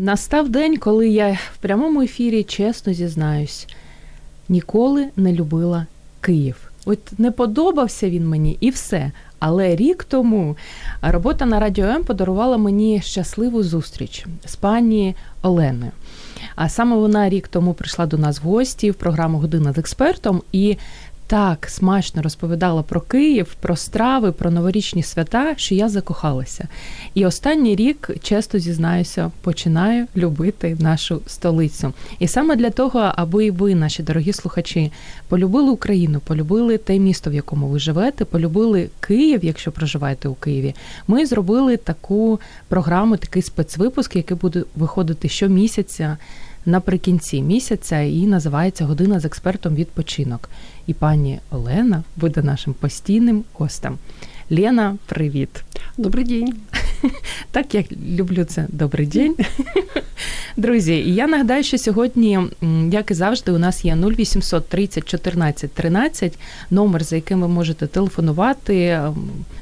Настав день, коли я в прямому ефірі чесно зізнаюсь, ніколи не любила Київ. От не подобався він мені і все. Але рік тому робота на Радіо М подарувала мені щасливу зустріч з пані Оленою. А саме вона рік тому прийшла до нас в гості в програму Година з експертом і так смачно розповідала про Київ, про страви, про новорічні свята, що я закохалася. І останній рік, чесно зізнаюся, починаю любити нашу столицю. І саме для того, аби ви, наші дорогі слухачі, полюбили Україну, полюбили те місто, в якому ви живете, полюбили Київ, якщо проживаєте у Києві. Ми зробили таку програму, такий спецвипуск, який буде виходити щомісяця наприкінці місяця і називається Година з експертом відпочинок. І пані Олена буде нашим постійним гостем. Лена, привіт. Добрий день. Так, я люблю це добрий день. Друзі, я нагадаю, що сьогодні, як і завжди, у нас є 0800 30 14 13, номер, за яким ви можете телефонувати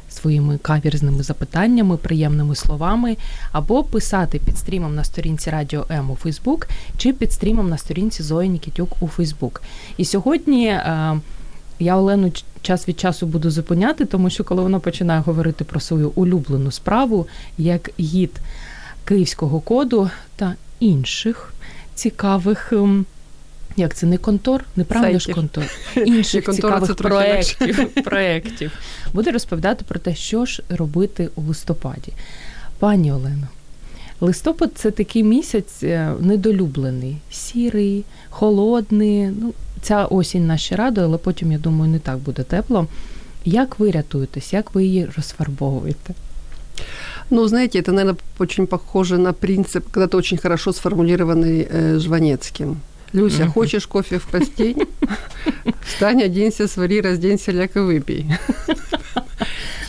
своїми кавірзними запитаннями, приємними словами, або писати під стрімом на сторінці Радіо М у Фейсбук, чи під стрімом на сторінці Зої Нікітюк у Фейсбук. І сьогодні. Е, я Олену час від часу буду зупиняти, тому що коли вона починає говорити про свою улюблену справу, як гід київського коду та інших цікавих ем, як це не контор, неправильно ж контор, інших цікавих проєктів, проєктів буде розповідати про те, що ж робити у листопаді. Пані Олено, листопад це такий місяць е, недолюблений, сірий, холодний. Ну, Ця осінь нас ще радує, але потім, я думаю, не так буде тепло. Як ви рятуєтесь, як ви її розфарбовуєте? Ну, знаете, это, наверное, очень похоже на принцип, когда-то очень хорошо сформулированный э, Жванецким. Люся, mm-hmm. хочешь кофе в постель? Встань, оденься, свари, разденься, ляг и выпей.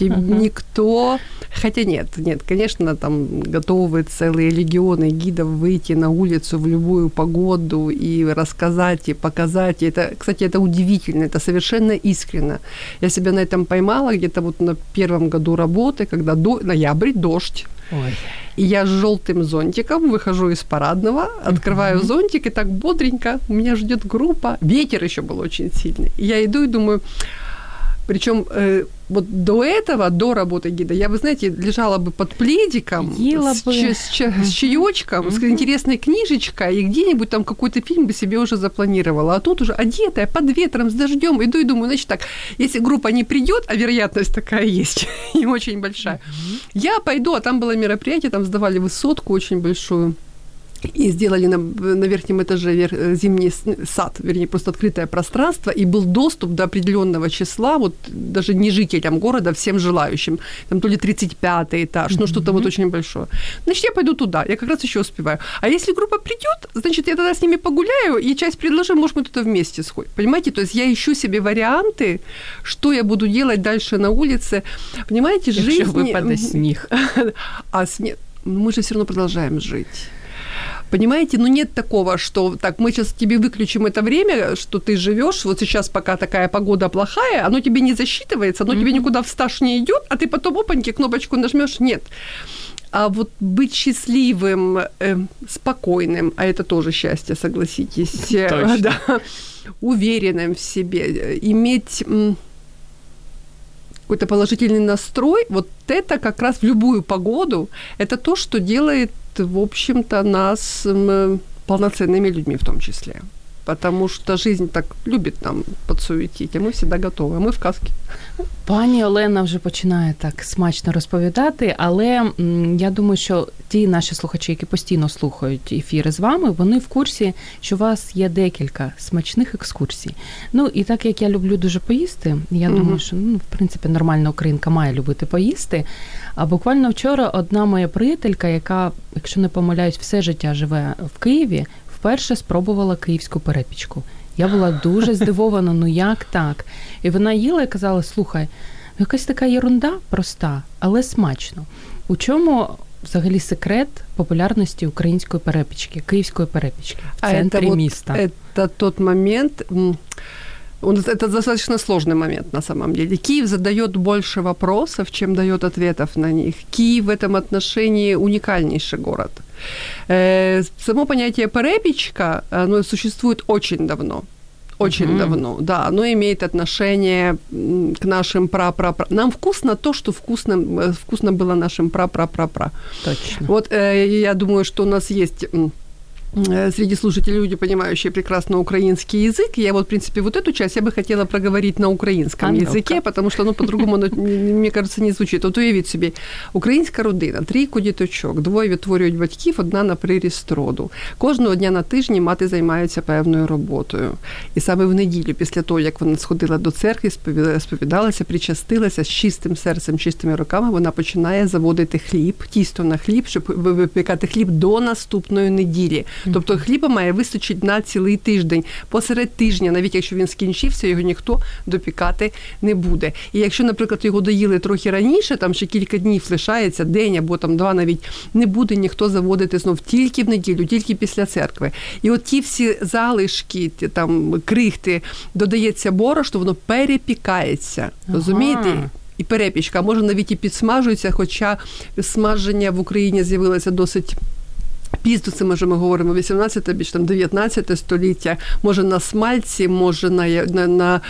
Никто... Хотя нет, нет, конечно, там готовы целые легионы гидов выйти на улицу в любую погоду и рассказать, и показать. Это, кстати, это удивительно, это совершенно искренно. Я себя на этом поймала где-то вот на первом году работы, когда до, ноябрь, дождь. Ой. И я с желтым зонтиком выхожу из парадного, открываю uh-huh. зонтик, и так бодренько меня ждет группа. Ветер еще был очень сильный. И я иду и думаю, причем э, вот до этого, до работы гида, я бы, знаете, лежала бы под пледиком Ела с, бы. С, с, с чаечком, mm-hmm. с интересной книжечкой, и где-нибудь там какой-то фильм бы себе уже запланировала. А тут уже одетая, под ветром, с дождем, иду и думаю, значит так, если группа не придет, а вероятность такая есть, и очень большая, mm-hmm. я пойду, а там было мероприятие, там сдавали высотку очень большую, и сделали на, на верхнем этаже вер, э, зимний сад, вернее, просто открытое пространство, и был доступ до определенного числа, вот даже не жителям города, всем желающим. Там то ли 35 этаж, mm-hmm. ну что-то вот очень большое. Значит, я пойду туда, я как раз еще успеваю. А если группа придет, значит, я тогда с ними погуляю, и часть предложу, может, мы туда вместе сходим. Понимаете, то есть я ищу себе варианты, что я буду делать дальше на улице. Понимаете, жизнь... Еще выпадет снег. А снег... Мы же все равно продолжаем жить. Понимаете, ну нет такого, что так, мы сейчас тебе выключим это время, что ты живешь, вот сейчас пока такая погода плохая, оно тебе не засчитывается, оно mm-hmm. тебе никуда в стаж не идет, а ты потом опаньки кнопочку нажмешь, нет. А вот быть счастливым, э, спокойным, а это тоже счастье, согласитесь, Точно. да, уверенным в себе, иметь какой-то положительный настрой, вот это как раз в любую погоду, это то, что делает, в общем-то, нас полноценными людьми в том числе. потому что жизнь так любит нам подсуетить, а мы всегда готовы, а мы в каске. Пані Олена вже починає так смачно розповідати, але я думаю, що ті наші слухачі, які постійно слухають ефіри з вами, вони в курсі, що у вас є декілька смачних екскурсій. Ну і так як я люблю дуже поїсти, я угу. думаю, що ну, в принципі нормальна українка має любити поїсти. А буквально вчора одна моя приятелька, яка, якщо не помиляюсь, все життя живе в Києві, вперше спробувала київську перепічку. Я була дуже здивована, ну як так? І вона їла і казала: слухай, якась така єрунда проста, але смачно. У чому взагалі секрет популярності української перепічки, київської перепічки в центрі а міста? Це тот момент. Это достаточно сложный момент на самом деле. Киев задает больше вопросов, чем дает ответов на них. Киев в этом отношении уникальнейший город. Э, само понятие перепечка, оно существует очень давно. Очень mm-hmm. давно, да, оно имеет отношение к нашим пра-пра-пра. Нам вкусно то, что вкусно, э, вкусно было нашим пра-пра-пра-пра. Точно. Вот э, я думаю, что у нас есть среди слушателей люди, понимающие прекрасно украинский язык. Я вот, в принципе, вот эту часть я бы хотела проговорить на украинском а языке, потому что, ну, по-другому, оно, мне кажется, не звучит. От уявіть собі, українська родина, трійко діточок, двоє відтворюють батьків, одна на приріст роду. Кожного дня на тижні мати займається певною роботою. І саме в неділю, після того, як вона сходила до церкви, сповідалася, причастилася з чистим серцем, чистими руками, вона починає заводити хліб, тісто на хліб, щоб випікати хліб до наступної неділі. Тобто хліба має вистачить на цілий тиждень. Посеред тижня, навіть якщо він скінчився, його ніхто допікати не буде. І якщо, наприклад, його доїли трохи раніше, там ще кілька днів лишається, день або там два, навіть не буде ніхто заводити знов тільки в неділю, тільки після церкви. І от ті всі залишки, там крихти, додається борошно, воно перепікається. Розумієте? Ага. І перепічка, може навіть і підсмажується, хоча смаження в Україні з'явилося досить Пізно це може ми говоримо 18 більш там 19 століття, може на смальці, може на на, на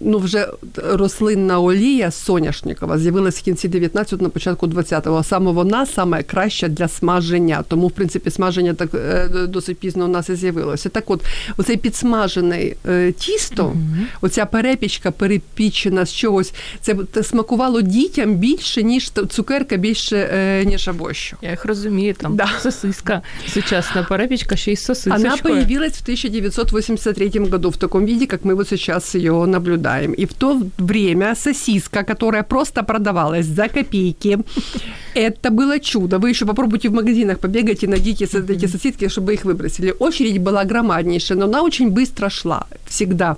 ну вже рослинна олія соняшникова з'явилася в кінці 19-го, на початку 20-го. Саме вона саме краща для смаження. Тому, в принципі, смаження так е, досить пізно у нас і з'явилося. Так, от оцей підсмажене тісто, mm оця перепічка перепічена з чогось, це смакувало дітям більше ніж цукерка, більше е, ніж або що. Я їх розумію розумію, там да. сосиска, сучасная перепечка, еще и сосисочкой. Она появилась в 1983 году в таком виде, как мы вот сейчас ее наблюдаем. И в то время сосиска, которая просто продавалась за копейки, это было чудо. Вы еще попробуйте в магазинах побегать и найдите эти сосиски, чтобы их выбросили. Очередь была громаднейшая, но она очень быстро шла. Всегда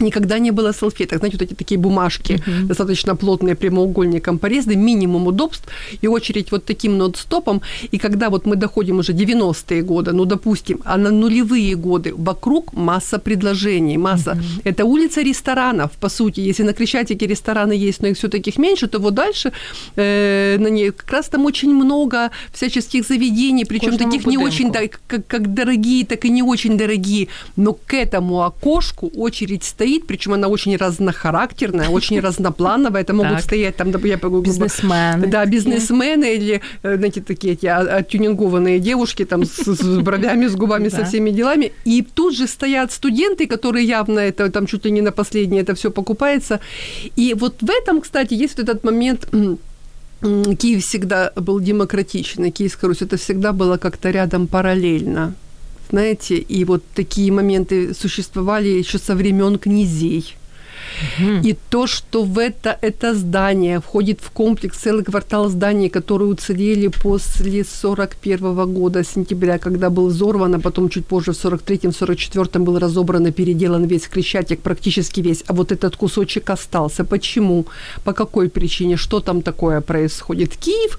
никогда не было салфеток. Знаете, вот эти такие бумажки, uh-huh. достаточно плотные, прямоугольником порезаны, минимум удобств, и очередь вот таким нон-стопом. И когда вот мы доходим уже 90-е годы, ну, допустим, а на нулевые годы вокруг масса предложений, масса. Uh-huh. Это улица ресторанов, по сути. Если на Крещатике рестораны есть, но их все таких меньше, то вот дальше э, на ней как раз там очень много всяческих заведений, причем таких будинку. не очень, да, как, как дорогие, так и не очень дорогие. Но к этому окошку очередь стоит стоит, причем она очень разнохарактерная, очень разноплановая. Это могут стоять там, я бизнесмены. Да, бизнесмены или, э, знаете, такие эти оттюнингованные девушки там с бровями, с губами, со всеми делами. И тут же стоят студенты, которые явно это там чуть ли не на последнее это все покупается. И вот в этом, кстати, есть вот этот момент Киев всегда был демократичный, Киевская Русь, это всегда было как-то рядом параллельно знаете, и вот такие моменты существовали еще со времен князей. И то, что в это, это здание входит в комплекс, целый квартал зданий, которые уцелели после 41 года, сентября, когда был взорван, а потом чуть позже в 43-м, 44-м был разобран и переделан весь Крещатик, практически весь. А вот этот кусочек остался. Почему? По какой причине? Что там такое происходит? Киев,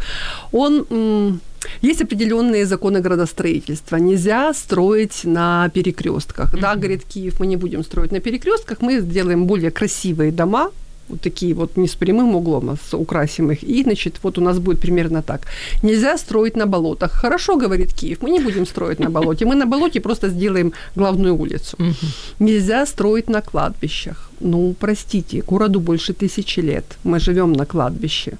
он... М- есть определенные законы градостроительства. Нельзя строить на перекрестках. Mm-hmm. Да, говорит Киев, мы не будем строить на перекрестках, мы сделаем более красивые дома, вот такие вот не с прямым углом, а с украсим их. И, значит, вот у нас будет примерно так. Нельзя строить на болотах. Хорошо, говорит Киев, мы не будем строить на болоте. Мы на болоте просто сделаем главную улицу. Нельзя строить на кладбищах. Ну, простите, городу больше тысячи лет. Мы живем на кладбище.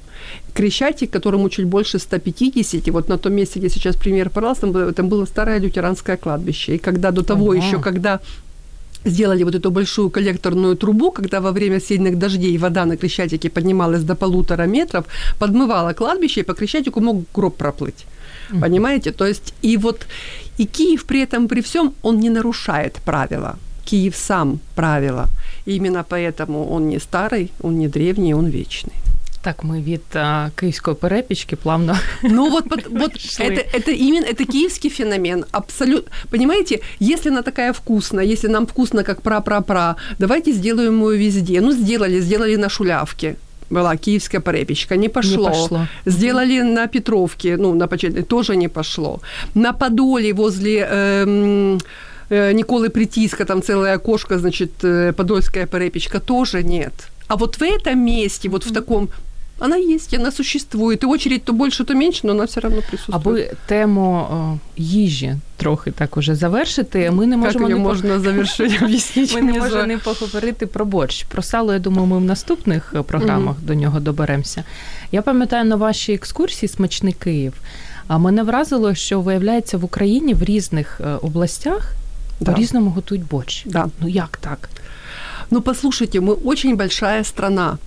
Крещатик, которому чуть больше 150, вот на том месте, где сейчас пример пожалуйста, там там было старое лютеранское кладбище. И когда до того ага. еще, когда сделали вот эту большую коллекторную трубу, когда во время сильных дождей вода на Крещатике поднималась до полутора метров, подмывала кладбище, и по Крещатику мог гроб проплыть. Mm-hmm. Понимаете? То есть и вот и Киев при этом, при всем, он не нарушает правила. Киев сам правила. И именно поэтому он не старый, он не древний, он вечный. Так, мы від а, київської перепічки плавно. Ну вот, вот, вот это, это именно это киевский феномен. Абсолютно. Понимаете, если она такая вкусная, если нам вкусно, как пра-пра-пра, давайте сделаем ее везде. Ну, сделали, сделали на шулявке была киевская перепечка, не пошло. Не пошло. Сделали на Петровке, ну, на Почетной, тоже не пошло. На Подоле возле... Эм, Николы Притиска, там целая кошка, значит, э, подольская перепечка, тоже нет. А вот в этом месте, вот в таком она есть, она существует. И очередь то больше, то менше, но вона все одно присутствует. Аби тему о, їжі трохи так уже завершити, ми не можемо не можна завершити, об'ясніть Ми не можемо не поговорити про борщ. Про сало, я думаю, ми в наступних е, програмах mm-hmm. до нього доберемося. Я пам'ятаю на вашій екскурсії Смачний Київ. А мене вразило, що виявляється в Україні в різних е, областях да. по-різному готують борщ. Да. Ну як так? Ну, послушайте, мы очень большая страна.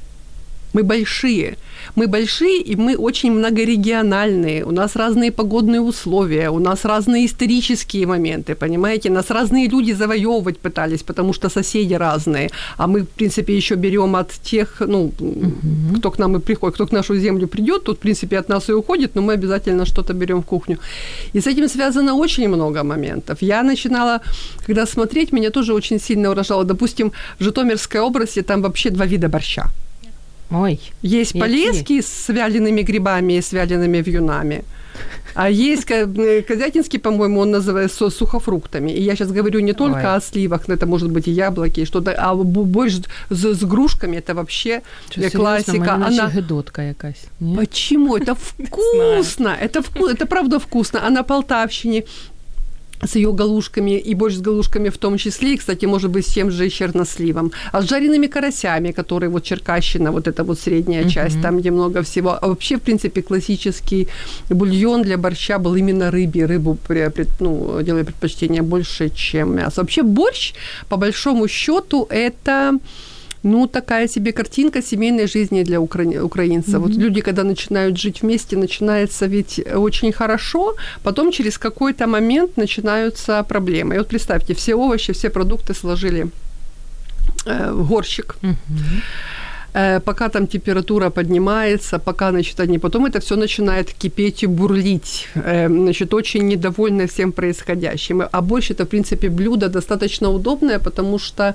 Мы большие. Мы большие, и мы очень многорегиональные. У нас разные погодные условия, у нас разные исторические моменты, понимаете? Нас разные люди завоевывать пытались, потому что соседи разные. А мы, в принципе, еще берем от тех, ну, угу. кто к нам и приходит, кто к нашу землю придет, тут, в принципе, от нас и уходит, но мы обязательно что-то берем в кухню. И с этим связано очень много моментов. Я начинала, когда смотреть, меня тоже очень сильно уражало. Допустим, в Житомирской области там вообще два вида борща. Ой, есть полезки с вялеными грибами и с вялеными вьюнами. А есть Козятинский, по-моему, он называется сухофруктами. И я сейчас говорю не только Ой. о сливах, но это может быть и яблоки, и что-то, а больше с, с грушками это вообще Что, классика. Она гидотка якась. Нет? Почему? Это вкусно. Это, вку... это правда вкусно. А на Полтавщине с ее галушками и борщ с галушками в том числе, и, кстати, может быть, с тем же черносливом. А с жареными карасями, которые вот Черкащина, вот эта вот средняя uh-huh. часть, там, где много всего. А вообще, в принципе, классический бульон для борща был именно рыбе. Рыбу ну, делали предпочтение больше, чем мясо. Вообще, борщ, по большому счету, это ну, такая себе картинка семейной жизни для укра... украинцев. Mm-hmm. Вот люди, когда начинают жить вместе, начинается ведь очень хорошо, потом через какой-то момент начинаются проблемы. И вот представьте, все овощи, все продукты сложили э, в горщик. Mm-hmm. пока там температура поднимается, пока, значит, они потом это все начинает кипеть и бурлить, э, значит, очень недовольны всем происходящим. А борщ это, в принципе, блюдо достаточно удобное, потому что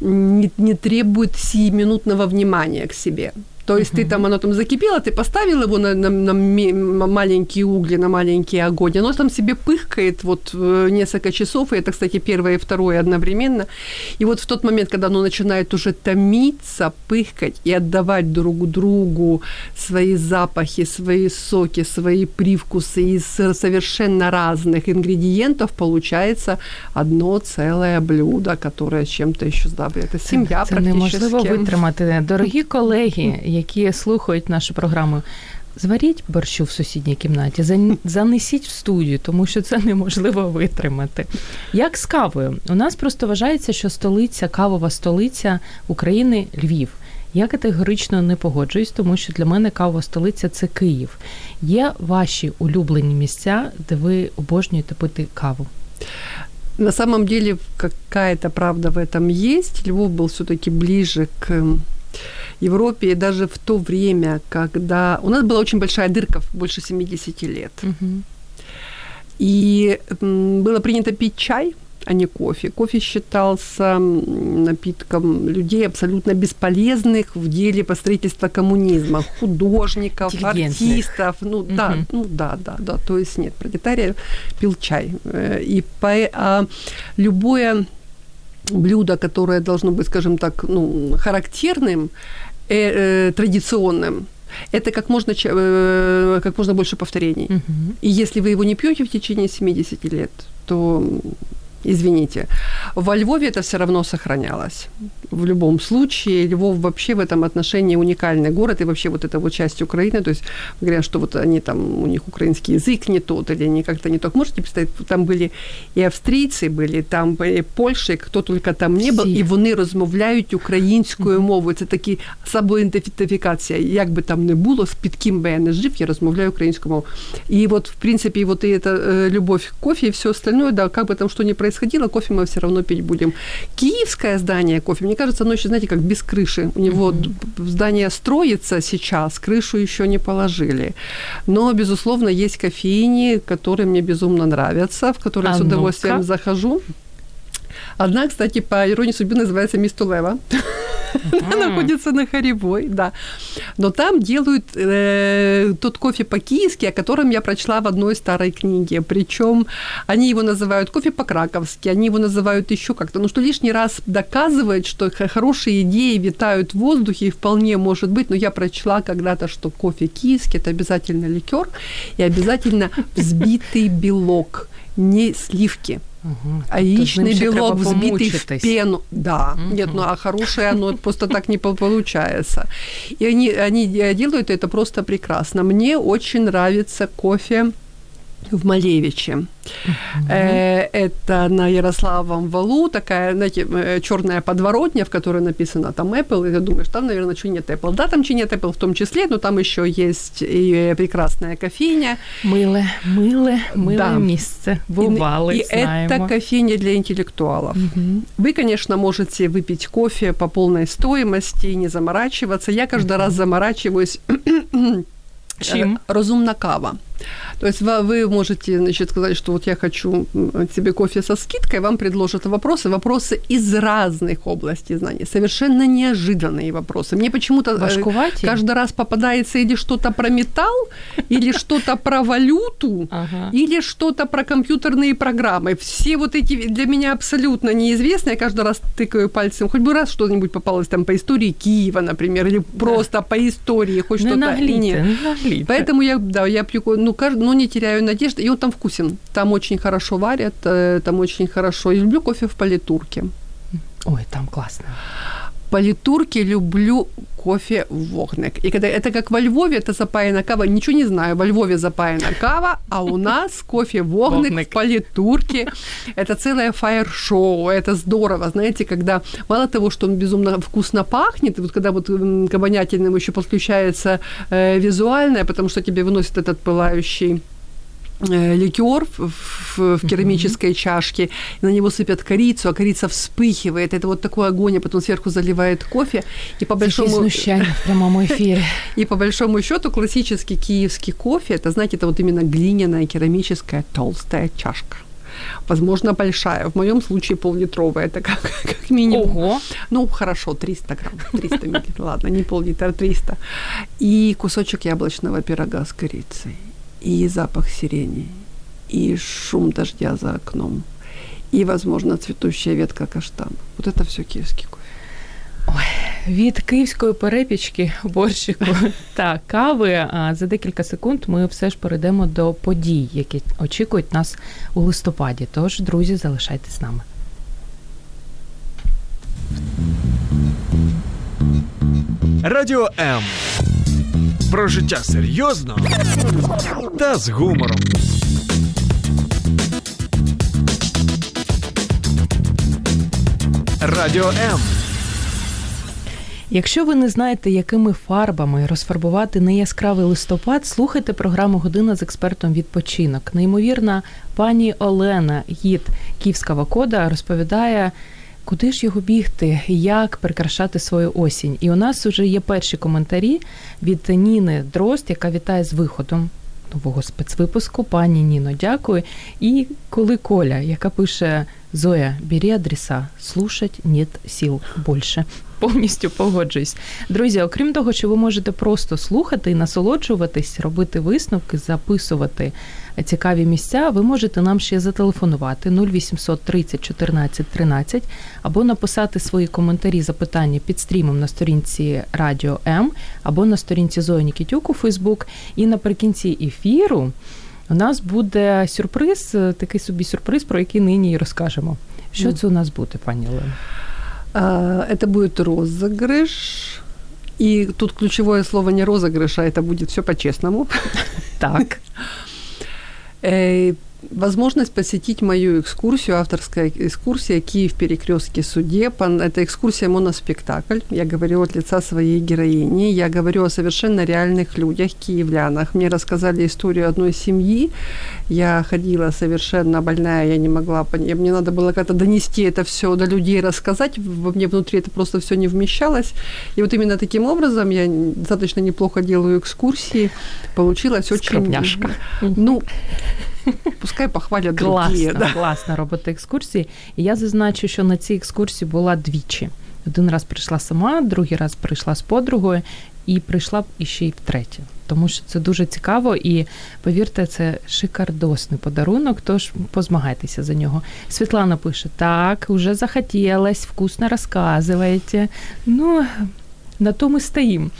не, не требует сиюминутного внимания к себе. То есть ты там, оно там закипело, ты поставил его на, на, на маленькие угли, на маленький огонь, оно там себе пыхкает вот э, несколько часов, и это, кстати, первое и второе одновременно. И вот в тот момент, когда оно начинает уже томиться, пыхкать и отдавать друг другу свои запахи, свои соки, свои привкусы из совершенно разных ингредиентов, получается одно целое блюдо, которое чем-то еще здавит. Это семья це, це практически. неможливо витримати. Дорогі колеги, які слухають нашу програму. Зваріть борщу в сусідній кімнаті, занесіть в студію, тому що це неможливо витримати. Як з кавою? У нас просто вважається, що столиця, кавова столиця України Львів. Я категорично не погоджуюсь, тому що для мене кавова столиця це Київ. Є ваші улюблені місця, де ви обожнюєте пити каву? На самом деле какая-то правда в этом есть. Львов был все-таки ближе к Европе, даже в то время, когда... У нас была очень большая дырка, больше 70 лет. Угу. И было принято пить чай, а не кофе. Кофе считался напитком людей абсолютно бесполезных в деле построительства коммунизма, художников, артистов. Ну угу. да, ну да, да, да. То есть нет, пролетария пил чай. Э, и по, а, любое блюдо, которое должно быть, скажем так, ну, характерным, э, э, традиционным, это как можно, э, как можно больше повторений. Uh-huh. И если вы его не пьете в течение 70 лет, то извините. Во Львове это все равно сохранялось. В любом случае, Львов вообще в этом отношении уникальный город, и вообще вот эта вот часть Украины, то есть говорят, что вот они там, у них украинский язык не тот, или они как-то не так. Можете представить, там были и австрийцы были, там были Польши, кто только там не был, і вони розмовляють українською мовою. Це такі самоідентифікація. Як би там не було, під ким би я не жив, я розмовляю українською мовою. И вот, в принципе, вот и эта э, любовь к кофе и все остальное, да, как бы там что ни происходило, происходило, кофе мы все равно пить будем. Киевское здание кофе, мне кажется, оно еще, знаете, как без крыши. У него mm-hmm. здание строится сейчас, крышу еще не положили. Но, безусловно, есть кофейни, которые мне безумно нравятся, в которые а с удовольствием ну-ка. захожу. Одна, кстати, по иронии судьбы называется Мистулева. Она находится на Харевой, да. Но там делают э, тот кофе по-киевски, о котором я прочла в одной старой книге. Причем они его называют кофе по-краковски, они его называют еще как-то. Ну, что лишний раз доказывает, что хорошие идеи витают в воздухе, и вполне может быть. Но я прочла когда-то, что кофе киевский – это обязательно ликер и обязательно взбитый белок, не сливки. Угу. А яичный белок взбитый в пену. Да. Угу. Нет, ну а хорошее оно просто так не получается. И они, они делают это просто прекрасно. Мне очень нравится кофе в Малевиче. Uh-huh. Это на Ярославом валу такая, знаете, э, черная подворотня, в которой написано там Apple, и ты думаешь, там, наверное, что нет Apple. Да, там что нет Apple в том числе, но там еще есть и прекрасная кофейня. Миле, миле, миле да. место. Бывало, И, и это кофейня для интеллектуалов. Uh-huh. Вы, конечно, можете выпить кофе по полной стоимости не заморачиваться. Я каждый uh-huh. раз заморачиваюсь Чим? Розумна кава. То есть вы можете значит, сказать, что вот я хочу себе кофе со скидкой, вам предложат вопросы, вопросы из разных областей знаний, совершенно неожиданные вопросы. Мне почему-то э, Башкуватий? каждый раз попадается или что-то про металл, или что-то про валюту, или что-то про компьютерные программы. Все вот эти для меня абсолютно неизвестные. Я каждый раз тыкаю пальцем, хоть бы раз что-нибудь попалось там по истории Киева, например, или просто по истории, хоть что-то. Нет. Поэтому я, да, я пью, ну, каждый но не теряю надежды. И он там вкусен. Там очень хорошо варят, э, там очень хорошо. Я люблю кофе в политурке. Ой, там классно. Политурке люблю кофе вогник. И когда это как во Львове, это запаяна кава. Ничего не знаю, во Львове запаяна кава, а у нас кофе вогник, вогник. в политурке. Это целое фаер-шоу, это здорово. Знаете, когда мало того, что он безумно вкусно пахнет, вот когда вот к обонятельному еще подключается э, визуальное, потому что тебе выносит этот пылающий ликер в, в, в керамической mm-hmm. чашке, на него сыпят корицу, а корица вспыхивает. Это вот такой огонь, а потом сверху заливает кофе. И по большому... в прямом эфире. И по большому счету классический киевский кофе, это, знаете, это вот именно глиняная керамическая толстая чашка возможно, большая. В моем случае пол-литровая, это как, как минимум. Ого. Ну, хорошо, 300 грамм, 300 миллилитров, ладно, не пол-литра, 300. И кусочек яблочного пирога с корицей и запах сирени, и шум дождя за окном, и, возможно, цветущая ветка каштана. Вот это все киевский кофе. Ой, від київської перепічки борщику та кави за декілька секунд ми все ж перейдемо до подій, які очікують нас у листопаді. Тож, друзі, залишайтесь з нами. Радіо М про життя серйозно та з гумором. Радіо М. Якщо ви не знаєте, якими фарбами розфарбувати неяскравий листопад, слухайте програму Година з експертом відпочинок. Неймовірна пані Олена Гід Київська кода розповідає куди ж його бігти, як прикрашати свою осінь. І у нас вже є перші коментарі від Ніни Дрозд, яка вітає з виходом нового спецвипуску. Пані Ніно, дякую. І коли Коля, яка пише Зоя, бери адреса, слушать нет сил більше. Повністю погоджуюсь. Друзі, окрім того, що ви можете просто слухати і насолоджуватись, робити висновки, записувати цікаві місця, ви можете нам ще зателефонувати 0800 30 14 13 або написати свої коментарі, запитання під стрімом на сторінці Радіо М або на сторінці Зої Нікітюк у Фейсбук. І наприкінці ефіру у нас буде сюрприз, такий собі сюрприз, про який нині і розкажемо. Що це у нас буде, пані Олена? Это будет розыгрыш. И тут ключевое слово не розыгрыш, а это будет все по-честному. Так. A. возможность посетить мою экскурсию, авторская экскурсия «Киев перекрестки суде». Это экскурсия моноспектакль. Я говорю от лица своей героини. Я говорю о совершенно реальных людях, киевлянах. Мне рассказали историю одной семьи. Я ходила совершенно больная, я не могла понять. Мне надо было как-то донести это все до людей, рассказать. Во мне внутри это просто все не вмещалось. И вот именно таким образом я достаточно неплохо делаю экскурсии. Получилось очень... Ну, Пускай похвалять другие. Да. Класно робити екскурсії. І я зазначу, що на цій екскурсії була двічі. Один раз прийшла сама, другий раз прийшла з подругою, і прийшла б іще й втретє. Тому що це дуже цікаво, і повірте, це шикардосний подарунок, тож позмагайтеся за нього. Світлана пише: так, уже захотілось, вкусно розказуєте. Ну, на тому стоїм.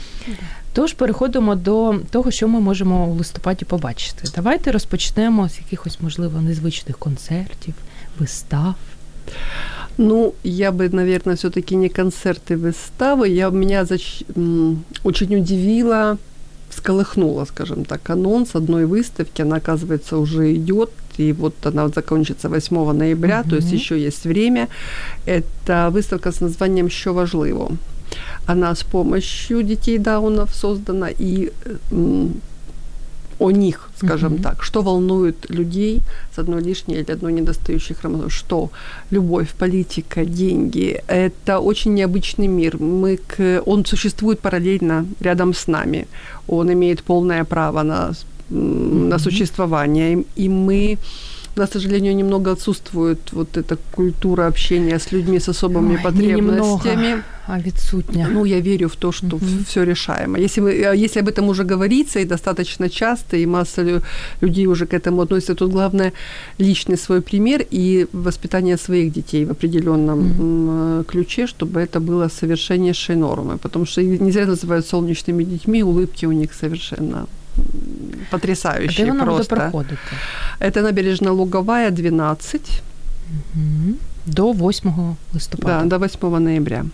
Тож переходимо до того, що ми можемо у листопаді побачити. Давайте розпочнемо з якихось, можливо, незвичних концертів, вистав. Ну, я бы, наверное, все-таки не концерты, выставы. Я меня зач... очень удивила, сколыхнула, скажем так, анонс одной выставки. Она, оказывается, уже идет, и вот она закончится 8 ноября, mm-hmm. то есть еще есть время. Это выставка с названием «Що важливо». Она с помощью детей Даунов создана, и о них, скажем mm-hmm. так, что волнует людей с одной лишней или одной недостающей хромосомой, что любовь, политика, деньги – это очень необычный мир. Мы к... Он существует параллельно рядом с нами. Он имеет полное право на, mm-hmm. на существование, и мы у нас, к сожалению, немного отсутствует вот эта культура общения с людьми с особыми Ой, потребностями. Немного, а відсутня. Ну, я верю в то, что mm-hmm. все решаемо. Если, мы, если об этом уже говорится и достаточно часто, и масса людей уже к этому относятся, тут главное личный свой пример и воспитание своих детей в определенном mm-hmm. ключе, чтобы это было совершеннейшей нормой. Потому что не зря называют солнечными детьми, улыбки у них совершенно потрясающие а просто. проходити? Это набережная Луговая, 12. Угу. До 8 листопада. Да, до 8 ноября.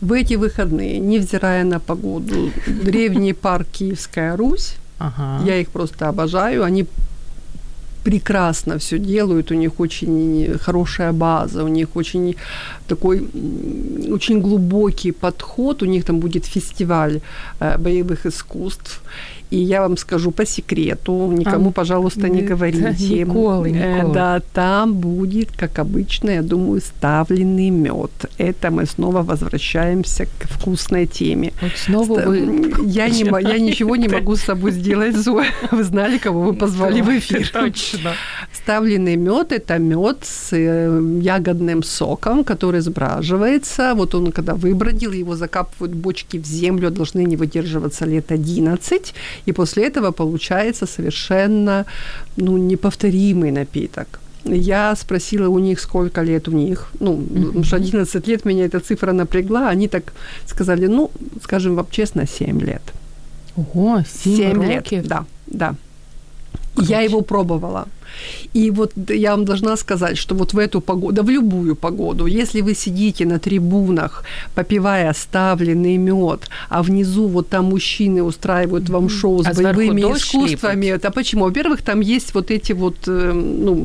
В эти выходные, невзирая на погоду, древний парк Киевская Русь, ага. я их просто обожаю, они прекрасно все делают, у них очень хорошая база, у них очень такой очень глубокий подход, у них там будет фестиваль э, боевых искусств, и я вам скажу по секрету, никому, а, пожалуйста, не говорите. Николы, Николы. Да, там будет, как обычно, я думаю, ставленный мед. Это мы снова возвращаемся к вкусной теме. Вот снова вы... Я, не, я ничего не могу с собой сделать, Зоя. Вы знали, кого вы позвали в эфир. Точно. Ставленный мед – это мед с э, ягодным соком, который сбраживается. Вот он, когда выбродил, его закапывают бочки в землю, должны не выдерживаться лет 11 и после этого получается совершенно ну, неповторимый напиток. Я спросила у них, сколько лет у них. Ну, потому что 11 лет меня эта цифра напрягла. Они так сказали, ну, скажем вам честно, 7 лет. Ого, 7, 7 лет. Да, да. Короче. Я его пробовала. И вот я вам должна сказать, что вот в эту погоду, да в любую погоду, если вы сидите на трибунах, попивая оставленный мед, а внизу вот там мужчины устраивают вам шоу с а боевыми искусствами, это почему? Во-первых, там есть вот эти вот э, ну,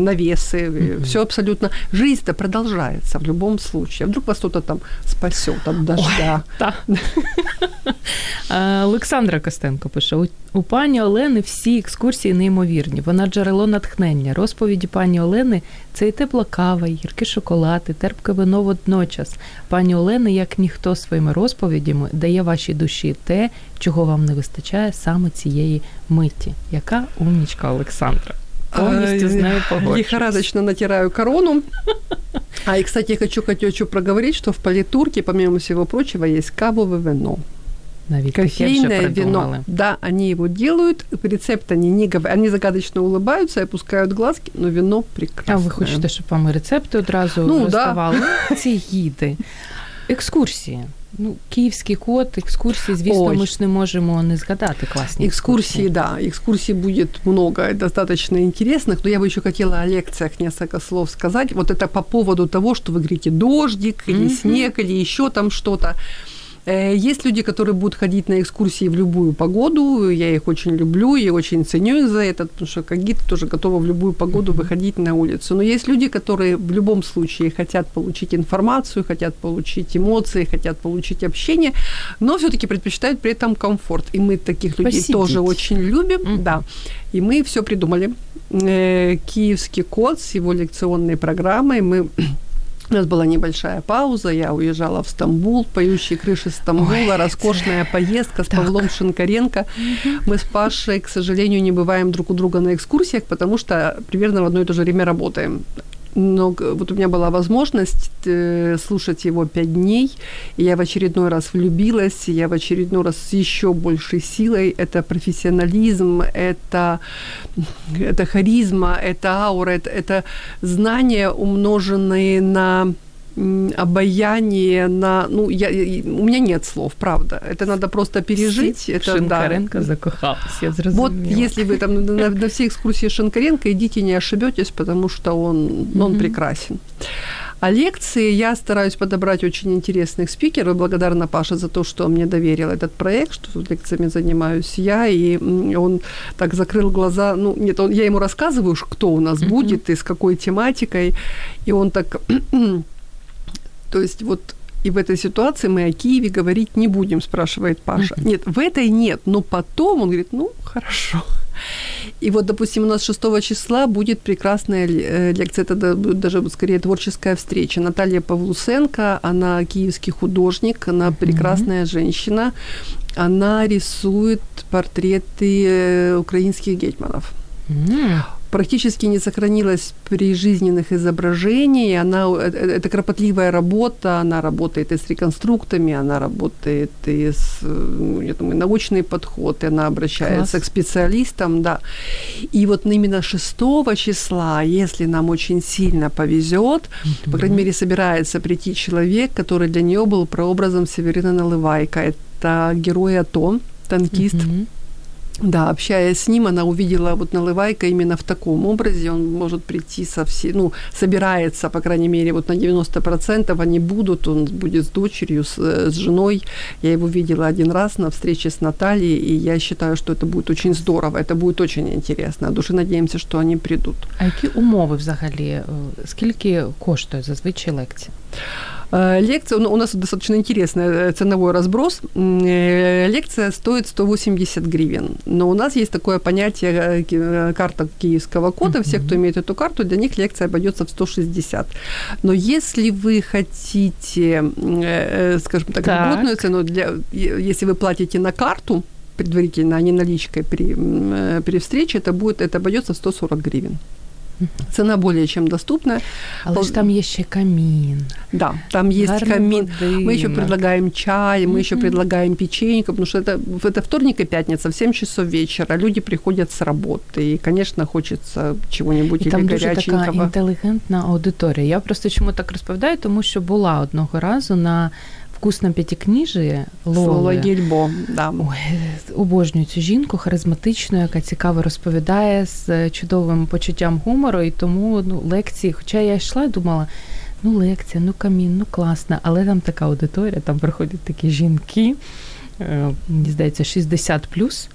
навесы, mm-hmm. все абсолютно. Жизнь-то продолжается в любом случае. А вдруг вас кто-то там спасет от дождя. Олександра Костенко пише: у пані Олени всі екскурсії неймовірні. Вона джерело натхнення. Розповіді пані Олени це і тепла кава, і гіркий шоколад, і терпке вино водночас. Пані Олени, як ніхто своїми розповідями, дає вашій душі те, чого вам не вистачає саме цієї миті. Яка умнічка Олександра? Повністю з нею погоджуюсь. Лихорадочно натираю корону. А и, кстати, я хочу, хочу проговорить, что в политурке, помимо всего прочего, есть кавовое вино. Навіть таке вже Кофейное вино. придумали. Да, они его делают. Рецепт они не говорят. Они загадочно улыбаются, опускают глазки, но вино прекрасное. А ви хочете, щоб вам і рецепти одразу Ну, да. розставали? Ці гіди. Екскурсії. Ну, київський код, екскурсії, звісно, Ой. ми ж не можемо не згадати класні Экскурсии, да, экскурсий будет много, и достаточно интересных, но я бы еще хотела о лекциях несколько слов сказать. Вот это по поводу того, что вы говорите дождик или Мгм. снег или еще там что-то. Э, Есть люди, которые будут ходить на экскурсии в любую погоду. Я их очень люблю и очень ценю их за это, потому что как гид тоже готова в любую погоду выходить на улицу. Но есть люди, которые в любом случае хотят получить информацию, хотят получить эмоции, хотят получить общение, но все-таки предпочитают при этом комфорт. И мы таких людей Посидеть. тоже очень любим. Мгм. Да. И мы все придумали. Э, Киевский код с его лекционной программой. Мы у нас была небольшая пауза, я уезжала в Стамбул, поющие крыши Стамбула, Ой, роскошная поездка с так. Павлом Шинкаренко. Мы с Пашей, к сожалению, не бываем друг у друга на экскурсиях, потому что примерно в одно и то же время работаем. Но г- вот у меня была возможность э, слушать его пять дней, и я в очередной раз влюбилась, и я в очередной раз с еще большей силой. Это профессионализм, это, это харизма, это аура, это, это знания, умноженные на обаяние на ну я, у меня нет слов правда это надо просто пережить это да. Шинкаренко закохався, я зрозуміла. Вот если вы там на, на все экскурсии Шинкаренко идите, не ошибетесь, потому что он, ну, он прекрасен. А лекции я стараюсь подобрать очень интересных спикеров. Благодарна Паша за то, что мне доверил этот проект, что лекциями занимаюсь я. И он так закрыл глаза. Ну, нет, он, я ему рассказываю, кто у нас будет и с какой тематикой. И он так... то есть вот и в этой ситуации мы о Киеве говорить не будем, спрашивает Паша. Нет, в этой нет, но потом он говорит, ну, хорошо. И вот, допустим, у нас 6 числа будет прекрасная э, лекция, это даже скорее творческая встреча. Наталья Павлусенко, она киевский художник, она прекрасная женщина. Она рисует портреты э, украинских гетьманов М, практически не сохранилась прижизненных изображений. Она, э, это кропотливая работа, она работает и с реконструктами, она работает и с э, я думаю, научный подход, и она обращается Класс. к специалистам, да. И вот именно 6 числа, если нам очень сильно повезет, по крайней мере, собирается прийти человек, который для нее был прообразом Северина Наливайка. Это герой АТО, танкист, мгм. да, общаясь с ним, она увидела вот Наливайка именно в таком образе. Он может прийти со всей, ну, собирается, по крайней мере, вот на 90% они будут. Он будет с дочерью, с, э, с женой. Я его видела один раз на встрече с Натальей, и я считаю, что это будет очень здорово, это будет очень интересно. От души надеемся, что они придут. А які умови взагалі? е, Скільки коштує зазвичай лекція? Э, Лекция, ну, у нас достаточно интересный э, ценовой разброс. Э, Лекция стоит 180 гривен, но у нас есть такое понятие карта киевского кода. Все, кто имеет эту карту, для них лекция обойдется в 160. Но если вы хотите, скажем так, Так. льготную цену, для, если вы платите на карту предварительно, а не наличкой при, при встрече, это будет, это обойдется в 140 гривен. Цена более чем доступная. Але ж там є ще камін. Да, там есть гарний камин. Мы еще будинок. предлагаем чай, мы еще Мгм. предлагаем печеньку, потому что это, это вторник и пятница в 7 часов вечера. Люди приходят с работы, и, конечно, хочется чего-нибудь І или там дуже така горяченького. інтелігентна аудиторія. Я просто чому так розповідаю, тому що була одного разу на вкусному п'ятикніжі Лоли. гельбо, да. Ой, обожнюю цю жінку харизматичну, яка цікаво розповідає з чудовим почуттям гумору, і тому ну, лекції, хоча я йшла і думала, ну лекція, ну камін, ну класно, але там така аудиторія, там приходять такі жінки, е, мені здається, 60 плюс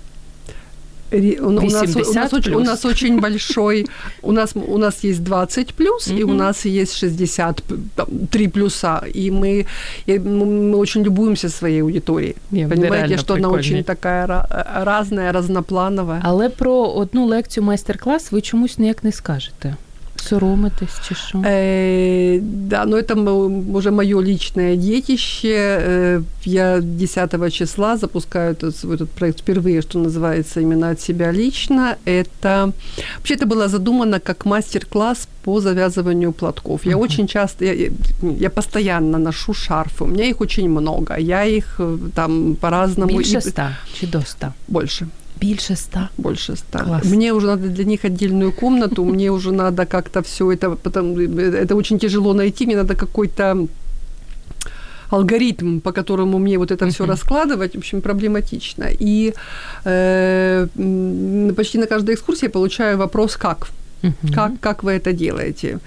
Ри- У, у нас, у, 80 нас очень, у плюс. нас очень большой, у нас, у нас есть 20 плюс, и у Мгм. нас есть 60, п- там, 3 плюса, и мы, и мы мы очень любуемся своей аудиторией. Ні, вони Понимаете, реально что она прикольні. очень такая ра- разная, разноплановая. Але про одну лекцію майстер-клас ви чомусь ніяк не скажете. Соромитесь чи що? Э, да, но это уже мое личное детище. Э, я 10 числа запускаю этот, свой этот проект впервые, что называется, именно от себя лично. Это вообще это было задумано как мастер-класс по завязыванию платков. Я Мгм. очень часто, я, я постоянно ношу шарфы. У меня их очень много. Я их э, там по-разному... И- ста чи до ста? Больше Більше ста. больше ста. Класс. Мне уже надо для них отдельную комнату, мне уже надо как-то все это, потом, это очень тяжело найти, мне надо какой-то алгоритм, по которому мне вот это все раскладывать, в общем, проблематично. И э, почти на каждой экскурсии я получаю вопрос «как?». Мгм. Как, как вы это делаете?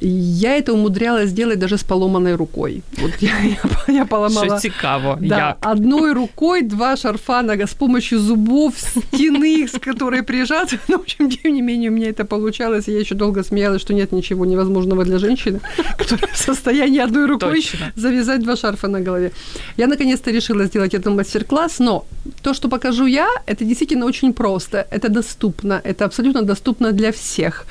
Я это умудрялась сделать даже с поломанной рукой. Вот я, я, я поломала... Що цікаво, Да, як? одной рукой два шарфа нога с помощью зубов, стены, с которой прижаться. Но, в общем, тем не менее, у меня это получалось. Я еще долго смеялась, что нет ничего невозможного для женщины, которая в состоянии одной рукой Точно. завязать два шарфа на голове. Я наконец-то решила сделать этот мастер-класс, но то, что покажу я, это действительно очень просто, это доступно, это абсолютно доступно для всех.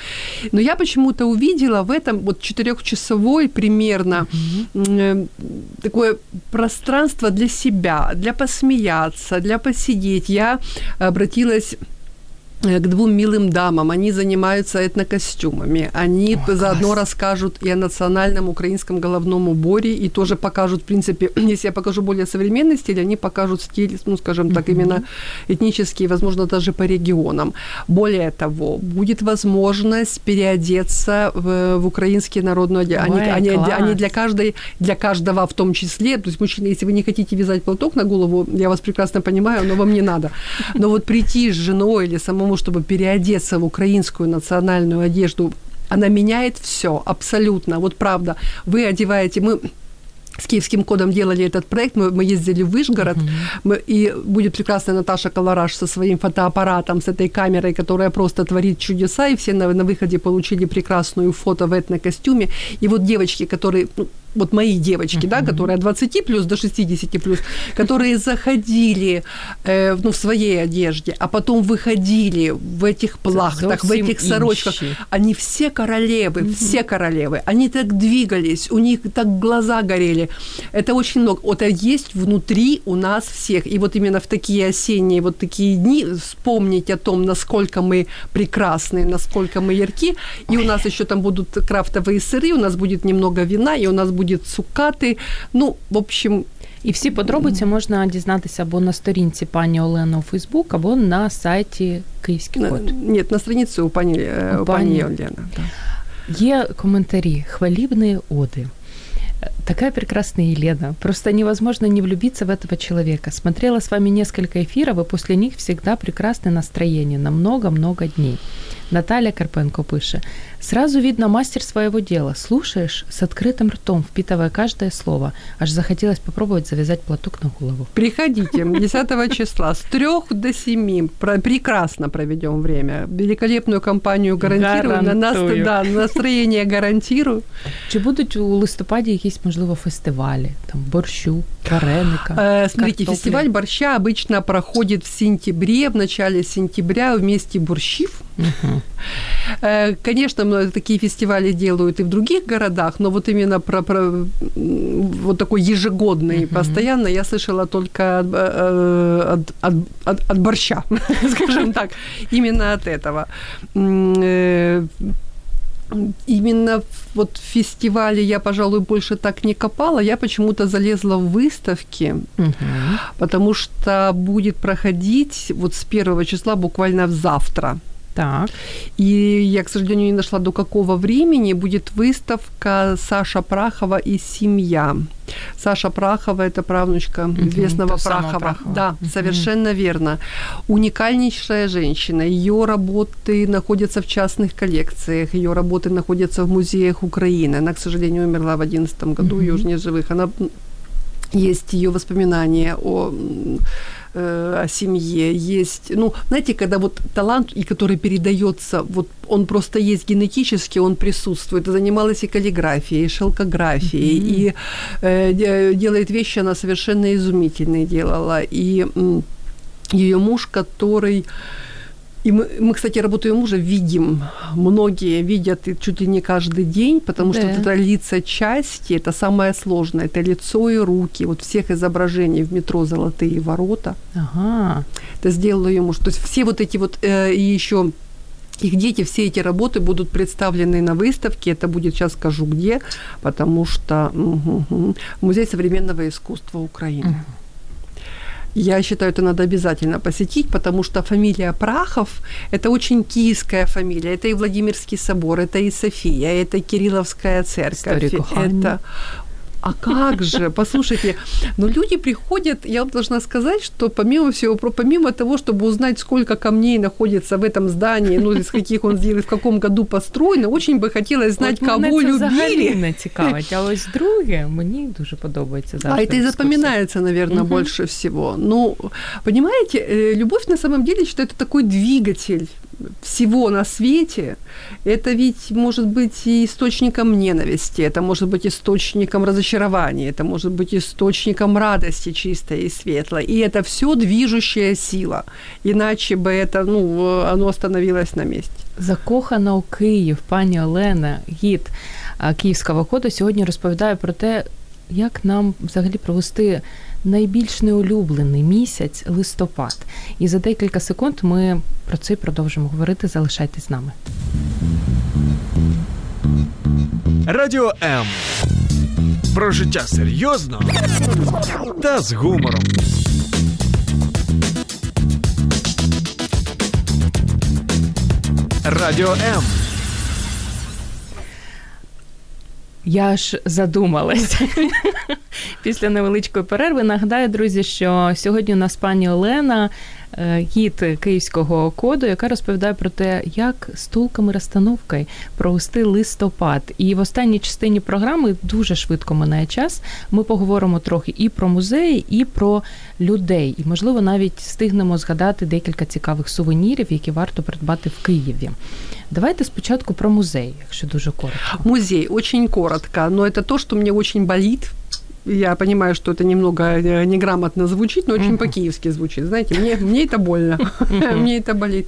Но я почему-то увидела в этом вот четырехчасовой примерно э, такое пространство для себя, для посмеяться, для посидеть. Я обратилась к двум милым дамам. Они занимаются этнокостюмами. Они О, заодно класс. расскажут и о национальном украинском головном уборе, и тоже покажут, в принципе, если я покажу более современный стиль, они покажут стиль, ну, скажем так, Мгм. именно этнический, возможно, даже по регионам. Более того, будет возможность переодеться в, в украинский народный одежду. Они, они, они для каждой, для каждого в том числе, то есть мужчина, если вы не хотите вязать платок на голову, я вас прекрасно понимаю, но вам не надо. Но вот прийти с женой или самому, чтобы переодеться в украинскую национальную одежду, она меняет все абсолютно. Вот правда, вы одеваете, мы с киевским кодом делали этот проект, мы, мы ездили в Вышгород, мы, и будет прекрасная Наташа Колораж со своим фотоаппаратом, с этой камерой, которая просто творит чудеса, и все на, на выходе получили прекрасную фото в этнокостюме. И вот девочки, которые, ну, вот мои девочки, да, которые от 20 плюс до 60 плюс, которые заходили э, ну, в своей одежде, а потом выходили в этих плахтах, в зовсім этих сорочках. інші. Они все королевы, все королевы. Они так двигались, у них так глаза горели. Это очень много. Вот это есть внутри у нас всех. И вот именно в такие осенние вот такие дни вспомнить о том, насколько мы прекрасны, насколько мы ярки. И у нас еще там будут крафтовые сыры, у нас будет немного вина, и у нас будет цукаты. Ну, в общем, І всі подробиці можна дізнатися або на сторінці пані Олени у Фейсбук, або на сайті Київський на- код. нет, на странице у пани, э, У у пани пани. Олена. да. Є коментарі, хвалебные оды. Такая прекрасная Елена. Просто невозможно не влюбиться в этого человека. Смотрела с вами несколько эфиров, и после них всегда прекрасное настроение на много-много дней. Наталья Карпенко пише. Сразу видно мастер своего дела. Слушаешь с открытым ртом, впитывая каждое слово. Аж захотелось попробовать завязать платок на голову. Приходите 10 числа с 3 до 7. Про- прекрасно проведем время. Великолепную компанию гарантирую. На нас, Гарантую. да, настроение гарантирую. Чи будуть у листопаді якісь, можливо, фестивалі, там борщу, вареника? Э, смотрите, картопля? фестиваль борща обычно проходит в сентябре, в начале сентября вместе борщив. Мгм. Э, Конечно, такие фестивали делают и в других городах, но вот именно про, про вот такой ежегодный, Мгм. постоянно я слышала только от, э, от, от, от- от борща, скажем так, именно от этого. Именно вот в фестивале я, пожалуй, больше так не копала. Я почему-то залезла в выставки, Мгм. потому что будет проходить вот с первого числа буквально завтра. Так. И я, к сожалению, не нашла до какого времени будет выставка Саша Прахова и семья. Саша Прахова – это правнучка Мгм, известного Прахова. Прахова. Да, Мгм. совершенно верно. Уникальнейшая женщина. Ее работы находятся в частных коллекциях, ее работы находятся в музеях Украины. Она, к сожалению, умерла в 2011 году, ее Мгм. уже живых. Она есть ее воспоминания о о семье, есть, ну, знаете, когда вот талант, и который передается, вот он просто есть генетически, он присутствует. Занималась и каллиграфией, и шелкографией, Мгм. и э, де- делает вещи, она совершенно изумительные делала. И м, ее муж, который И мы, мы, кстати, работаем уже, видим, многие видят и чуть ли не каждый день, потому да. что вот это лица части, это самое сложное, это лицо и руки, вот всех изображений в метро «Золотые ворота». Ага. Это сделала ему, то есть все вот эти вот, э, и еще их дети, все эти работы будут представлены на выставке. Это будет, сейчас скажу где, потому что угу, Музей современного искусства Украины. Угу. Я считаю, это надо обязательно посетить, потому что фамилия Прахов – это очень киевская фамилия. Это и Владимирский собор, это и София, это Кирилловская церковь. Это а как же, послушайте, но люди приходят, я вам должна сказать, что помимо всего, помимо того, чтобы узнать, сколько камней находится в этом здании, ну, из каких он сделан, в каком году построено, очень бы хотелось знать, От кого любили. не цікавить, а ось друге мені дуже подобається завжди. А это и запоминается, наверное, угу. больше всего. Ну, понимаете, э, любовь на самом деле, что это такой двигатель всего на свете, это ведь может быть и источником ненависти, это может быть источником разочарования, это может быть источником радости чистой и светлой. И это все движущая сила. Иначе бы это, ну, оно остановилось на месте. Закохана у Київ, пані Олена, гід Київського коду, сьогодні розповідає про те, як нам взагалі провести найбільш неулюблений місяць листопад. І за декілька секунд ми про це продовжимо говорити. Залишайтесь з нами. Радіо М. Про життя серйозно та з гумором. Радіо М. Я ж задумалась після невеличкої перерви. Нагадаю, друзі, що сьогодні у нас пані Олена гід київського коду, яка розповідає про те, як з тулками розстановкою провести листопад. І в останній частині програми дуже швидко минає час. Ми поговоримо трохи і про музеї, і про людей. І, можливо, навіть встигнемо згадати декілька цікавих сувенірів, які варто придбати в Києві. Давайте спочатку про музей, якщо дуже коротко. Музей очень коротко, но это то, что мне очень болит я понимаю, что это немного э, неграмотно звучит, но очень по-киевски звучит. Знаете, мне, мне это больно, мне это болит.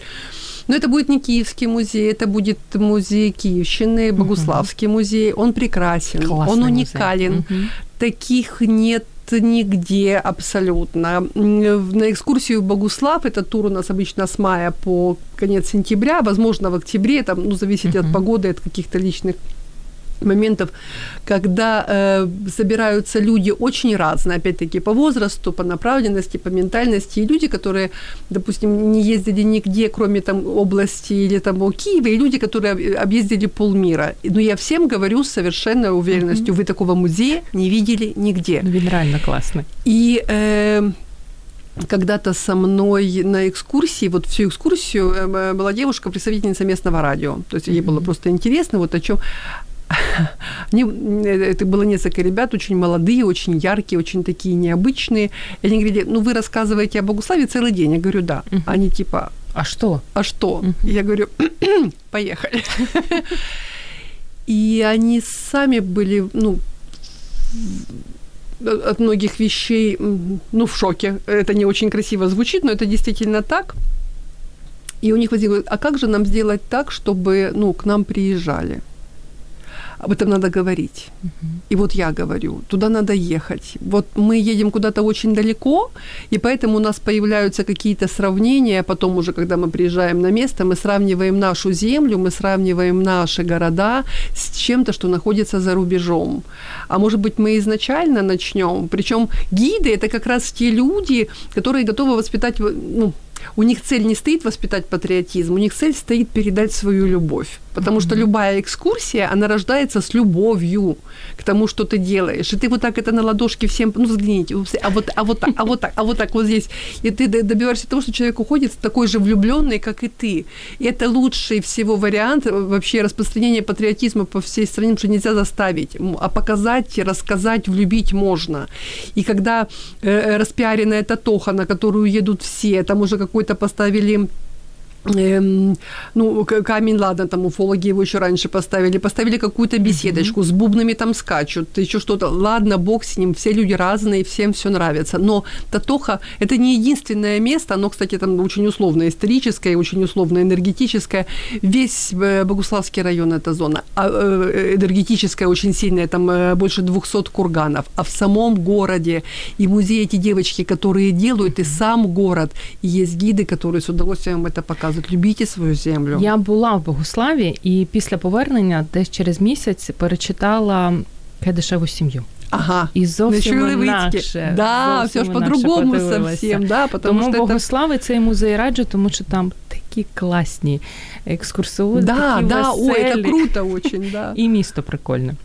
Но это будет не Киевский музей, это будет музей Киевщины, Богуславский музей. Он прекрасен, Классный он уникален. Таких нет нигде абсолютно. На экскурсию в Богуслав, это тур у нас обычно с мая по конец сентября, возможно, в октябре, там, ну, зависит от погоды, от каких-то личных моментов, когда э, собираются люди очень разные, опять-таки по возрасту, по направленности, по ментальности, и люди, которые, допустим, не ездили нигде, кроме там области или там Киева, и люди, которые объездили полмира. Но я всем говорю с совершенной уверенностью, mm-hmm. вы такого музея не видели нигде. Ну, реально классно. И э, когда-то со мной на экскурсии, вот всю экскурсию э, была девушка, представительница местного радио. То есть ей было просто интересно, вот о чем они, это было несколько ребят, очень молодые, очень яркие, очень такие необычные. И они говорили, ну вы рассказываете о Богуславе целый день. Я говорю, да. Uh-huh. Они типа, а что? А что? Uh-huh. Я говорю, поехали. И они сами были, ну, от многих вещей, ну, в шоке. Это не очень красиво звучит, но это действительно так. И у них возникло, а как же нам сделать так, чтобы, ну, к нам приезжали? Об этом надо говорить. Uh-huh. И вот я говорю, туда надо ехать. Вот мы едем куда-то очень далеко, и поэтому у нас появляются какие-то сравнения. Потом уже, когда мы приезжаем на место, мы сравниваем нашу землю, мы сравниваем наши города с чем-то, что находится за рубежом. А может быть, мы изначально начнем. Причем гиды это как раз те люди, которые готовы воспитать ну, у них цель не стоит воспитать патриотизм, у них цель стоит передать свою любовь. Потому что любая экскурсия, она рождается с любовью к тому, что ты делаешь. И ты вот так это на ладошке всем, ну, взгляните, а вот, а вот так, а вот так, а вот так вот здесь. И ты добиваешься того, что человек уходит такой же влюбленный, как и ты. И это лучший всего вариант вообще распространения патриотизма по всей стране, потому что нельзя заставить, а показать, рассказать, влюбить можно. И когда э, распиаренная Татоха, на которую едут все, там уже какой-то поставили Эм, ну, камень, ладно, там уфологи его еще раньше поставили, поставили какую-то беседочку, mm-hmm. с бубнами там скачут, еще что-то. Ладно, бог с ним, все люди разные, всем все нравится. Но Татоха – это не единственное место, оно, кстати, там очень условно историческое, очень условно энергетическое. Весь э, Богуславский район – это зона. А, э, энергетическая очень сильная, там э, больше 200 курганов. А в самом городе и музей эти девочки, которые делают, и сам город, и есть гиды, которые с удовольствием это показывают показують, любіть свою землю. Я була в Богославі і після повернення десь через місяць перечитала Кедишеву сім'ю. Ага. І зовсім інакше. Да, зовсім все ж по-другому совсем, да, потому Тому що Богослави це... цей музей раджу, тому що там такі класні екскурсоводи, да, такі да, веселі. Ой, це круто очень, да. І місто прикольне.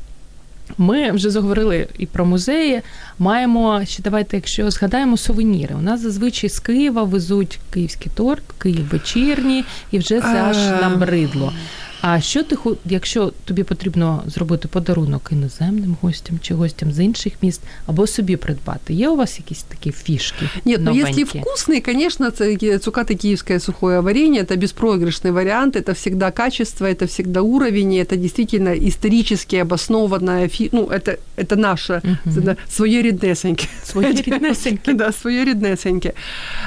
Ми вже заговорили і про музеї. Маємо ще давайте, якщо згадаємо сувеніри. У нас зазвичай з Києва везуть київський торт, Київ вечірні, і вже це аж набридло. А що ти якщо тобі потрібно зробити подарунок іноземним гостям чи гостям з інших міст, або собі придбати? Є у вас якісь такі фішки? Нет, ну если вкусный, конечно, цукаты киевское сухое варенье, это беспроигрышный вариант, это всегда качество, это всегда уровень, это действительно исторически обоснованное, фи... ну, это, это наше, угу. это свое ріднесеньке. Своє ріднесеньке. Да, свое ріднесеньке.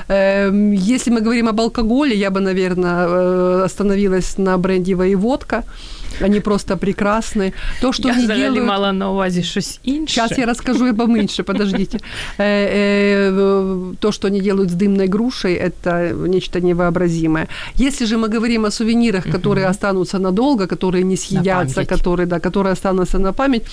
Если мы говорим об алкоголе, я бы, наверное, э, остановилась на бренде «Воевод», водка. Они просто прекрасны. То, что я они делают... мала на увазі щось інше. Сейчас я расскажу и поменьше, подождите. Э, э, то, что они делают с дымной грушей, это нечто невообразимое. Если же мы говорим о сувенирах, которые останутся надолго, которые не съедятся, которые, да, которые останутся на память,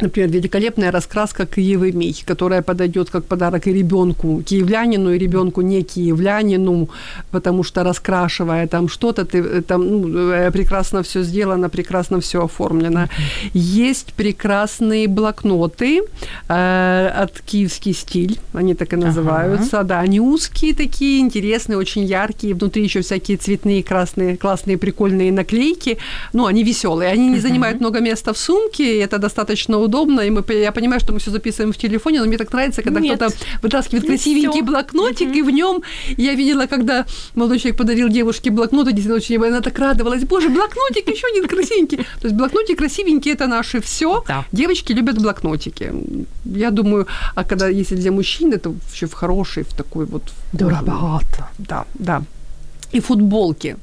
Например, великолепная раскраска «Киевый мей», которая подойдет как подарок и ребенку киевлянину, и ребенку не киевлянину, потому что раскрашивая там что-то, ты, э, там ну, э, прекрасно все сделано, прекрасно все оформлено. Есть прекрасные блокноты э, от «Киевский стиль», они так и называются. Ага. Да, они узкие такие, интересные, очень яркие. Внутри еще всякие цветные, красные, классные, прикольные наклейки. Ну, они веселые. Они не занимают много места в сумке, это достаточно удобно, и мы, я понимаю, что мы все записываем в телефоне, но мне так нравится, когда Нет, кто-то вытаскивает красивенький всё. блокнотик, mm-hmm. и в нем я видела, когда молодой человек подарил девушке блокнот, действительно очень, она так радовалась, боже, блокнотик еще один красивенький. То есть блокнотик красивенький, это наше все. Да. Девочки любят блокнотики. Я думаю, а когда, если для мужчин, это вообще в хороший, в такой вот... Дорого. Да, да. И футболки.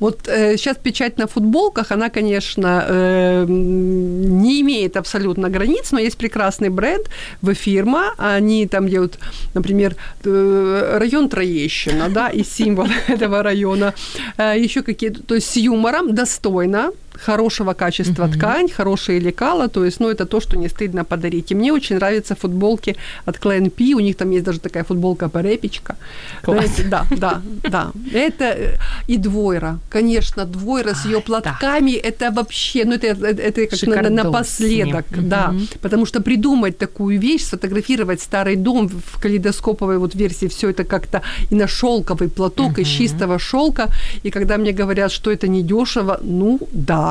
Вот э, сейчас печать на футболках, она, конечно, э, не имеет абсолютно границ, но есть прекрасный бренд в фирма, они там делают, например, э, район Троещина, да, и символ этого района, э, еще какие-то, то есть с юмором, достойно, хорошего качества mm-hmm. ткань, хорошие лекала, то есть, ну, это то, что не стыдно подарить. И мне очень нравятся футболки от Clan P, у них там есть даже такая футболка порепечка. Знаете, да, да, да. Это э, и двойра, конечно, двойра с ее платками, да. это вообще, ну, это, это как на, напоследок, да, потому что придумать такую вещь, сфотографировать старый дом в калейдоскоповой вот версии, все это как-то и на шелковый платок, mm-hmm. из чистого шелка, и когда мне говорят, что это недешево, ну, да,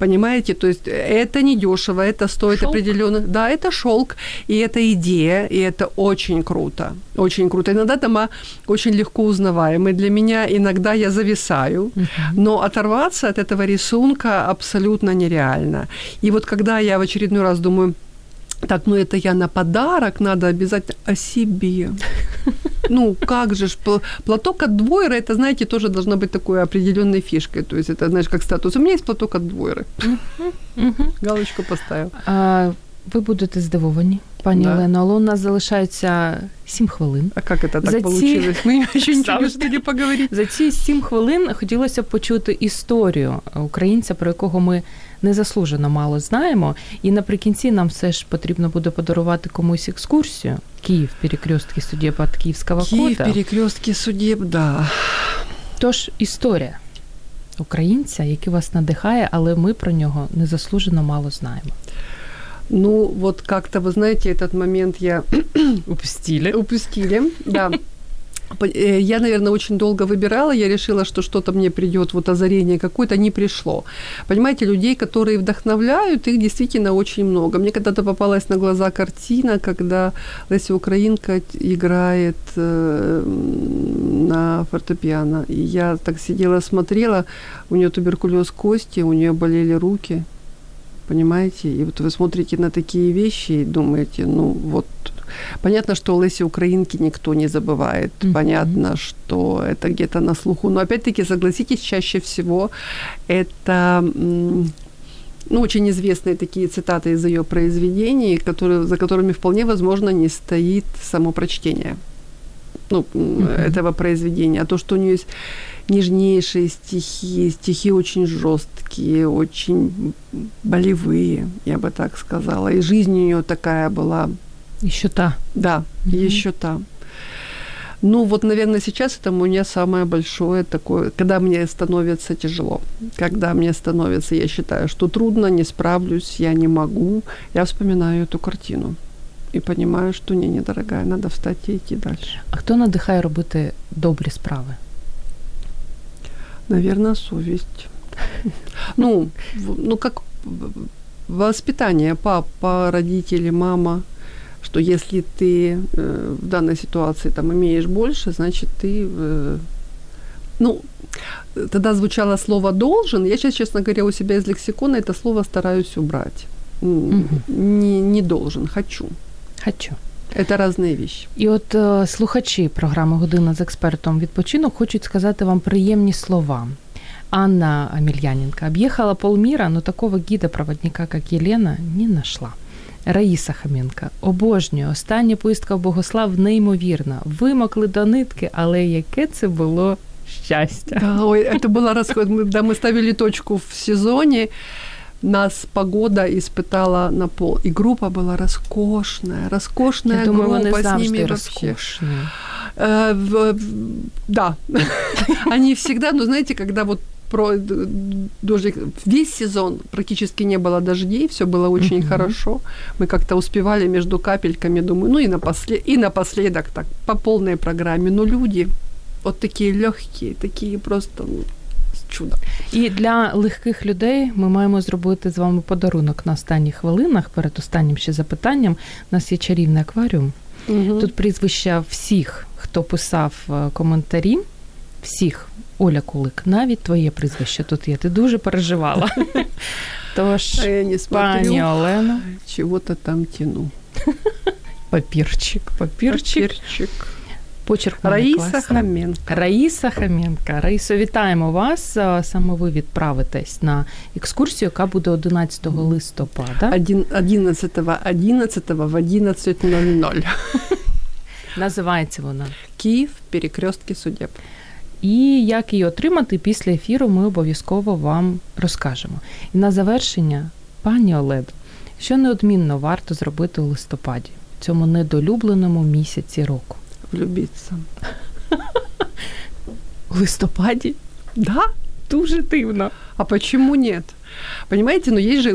Понимаете, то есть это не дешево, это стоит шелк. определенно. Да, это шелк, и это идея, и это очень круто. Очень круто. Иногда дома очень легко узнаваемы. Для меня иногда я зависаю, uh-huh. но оторваться от этого рисунка абсолютно нереально. И вот когда я в очередной раз думаю, так, ну это я на подарок, надо обязательно о себе. Ну, как же ж, платок от двойры, это, знаете, тоже должно быть такой определенной фишкой. То есть это, знаешь, как статус. У меня есть платок от двойры. Галочку поставил. А, ви будете здивовані, пані да. Олено, але у нас залишається 7 хвилин. А як це так вийшло? Ці... Ми ще нічого не поговорити. За ці 7 хвилин хотілося б почути історію українця, про якого ми незаслужено мало знаємо. І наприкінці нам все ж потрібно буде подарувати комусь екскурсію. Київ, перекрестки судеб от Київського Київ, кода. перекрестки судеб, да. Тож історія українця, який вас надихає, але ми про нього незаслужено мало знаємо. Ну, вот как-то, вы знаете, этот момент я... Упустили. Упустили, да. Э, я, наверное, очень долго выбирала, я решила, что что-то мне придет, вот озарение какое-то, не пришло. Понимаете, людей, которые вдохновляют, их действительно очень много. Мне когда-то попалась на глаза картина, когда Леся Украинка играет э, на фортепиано. И я так сидела, смотрела, у нее туберкулез кости, у нее болели руки, понимаете? И вот вы смотрите на такие вещи и думаете, ну вот Понятно, что Леси Украинки никто не забывает. Mm-hmm. Понятно, что это где-то на слуху. Но опять-таки, согласитесь, чаще всего это ну, очень известные такие цитаты из ее произведений, которые, за которыми вполне возможно не стоит само прочтение ну, mm-hmm. этого произведения. А то, что у нее есть нежнейшие стихи, стихи очень жесткие, очень болевые, я бы так сказала. И жизнь у нее такая была еще та. Да, mm-hmm. еще та. Ну, вот, наверное, сейчас это у меня самое большое такое, когда мне становится тяжело, когда мне становится, я считаю, что трудно, не справлюсь, я не могу, я вспоминаю эту картину и понимаю, что не, недорогая, надо встать и идти дальше. А хто надихає робити добрі справи? Наверное, совесть. Ну, ну как воспитание папа, родители, мама – что если ты э, в данной ситуации там имеешь больше, значит ты, э, ну, тогда звучало слово должен. Я сейчас, честно говоря, у себя из лексикона это слово стараюсь убрать. Угу. Не, не должен, хочу. Хочу. Це різні вещи. І от е, слухачі програми Година з експертом відпочинок хочуть сказати вам приємні слова. Анна Амельяненко объехала полмира, но такого гида-проводника, как Елена, не нашла. Раїса Хаменка. Обожнюю. Остання поїздка в Богослав неймовірна. Вимокли до нитки, але яке це було щастя. Да, ой, це була розход. Ми, да, ми ставили точку в сезоні. Нас погода испытала на пол. И группа была роскошная, роскошная Я думаю, группа. Вони с ними вообще. Э, да. Они всегда, ну знаете, когда вот про дождик. Весь сезон практически не было дождей, все было очень uh-huh. хорошо. Мы как-то успевали между капельками, думаю, ну и, напослед... и напоследок так, по полной программе. Но люди вот такие легкие, такие просто ну, чудо. І для легких людей ми маємо зробити з вами подарунок на останніх хвилинах. Перед останнім ще запитанням. У нас є чарівний акваріум. Угу. Тут прізвища всіх, хто писав е, коментарі, всіх Оля Кулик, навіть твоє прізвище тут є. Ти дуже переживала. Тож, я не пані Олено. Чого-то там тяну. Папірчик, папірчик. Папірчик. Почерк Раїса Хаменка. Раїса Хаменка. Раїсо, вітаємо вас. Саме ви відправитесь на екскурсію, яка буде 11 листопада. 11 11 в 11.00. Називається вона Київ, перекрестки судеб. І як її отримати після ефіру, ми обов'язково вам розкажемо. І на завершення, пані Олед, що неодмінно варто зробити у листопаді, в цьому недолюбленому місяці року. Влюбіться. У листопаді? Да, дуже дивно. А чому нет? Понимаете, но есть же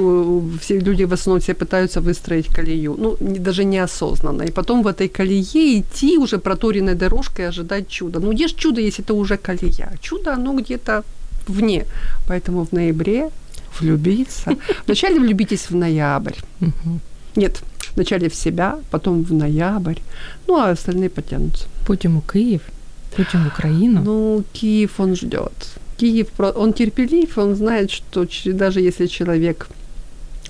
все люди в основном все пытаются выстроить колею, ну, даже неосознанно. И потом в этой колее идти уже проторенной дорожкой и ожидать чуда. Ну, где же чудо, если это уже колея? Чудо, оно где-то вне. Поэтому в ноябре влюбиться. Вначале влюбитесь в ноябрь. Нет, вначале в себя, потом в ноябрь. Ну, а остальные потянутся. Потім у Київ, потім в Україну. Ну, Киев он ждет. Киев, он терпелив, он знает, что даже если человек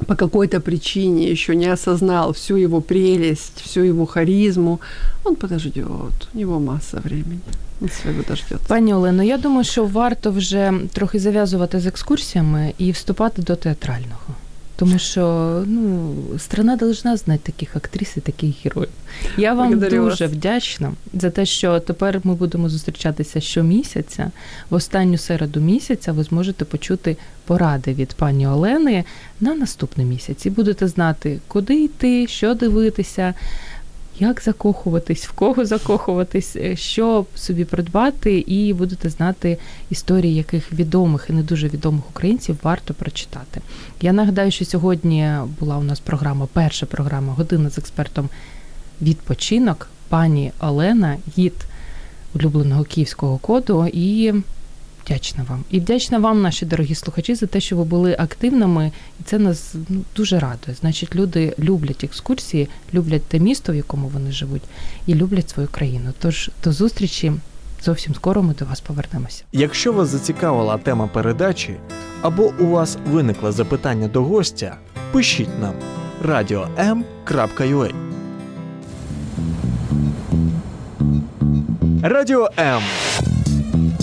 по какой-то причине еще не осознал всю его прелесть, всю его харизму, он подождет. У него масса времени. Он своего дождется. Пані Олено, я думаю, що варто вже трохи зав'язувати з екскурсіями і вступати до театрального. Тому що ну, страна должна знати таких актрис і таких героїв. Я вам Благодарю дуже вас. вдячна за те, що тепер ми будемо зустрічатися щомісяця. В останню середу місяця ви зможете почути поради від пані Олени на наступний місяць і будете знати, куди йти, що дивитися як закохуватись, в кого закохуватись, е, що собі придбати, і будете знати історії, яких відомих і не дуже відомих українців варто прочитати. Я нагадаю, що сьогодні була у нас програма, перша програма Година з експертом відпочинок. Пані Олена, гід улюбленого київського коду і вдячна вам. І вдячна вам, наші дорогі слухачі, за те, що ви були активними, і це нас ну, дуже радує. Значить, люди люблять екскурсії, люблять те місто, в якому вони живуть, і люблять свою країну. Тож до зустрічі. Зовсім скоро ми до вас повернемося. Якщо вас зацікавила тема передачі або у вас виникло запитання до гостя, пишіть нам radio.m.ua Радіо М.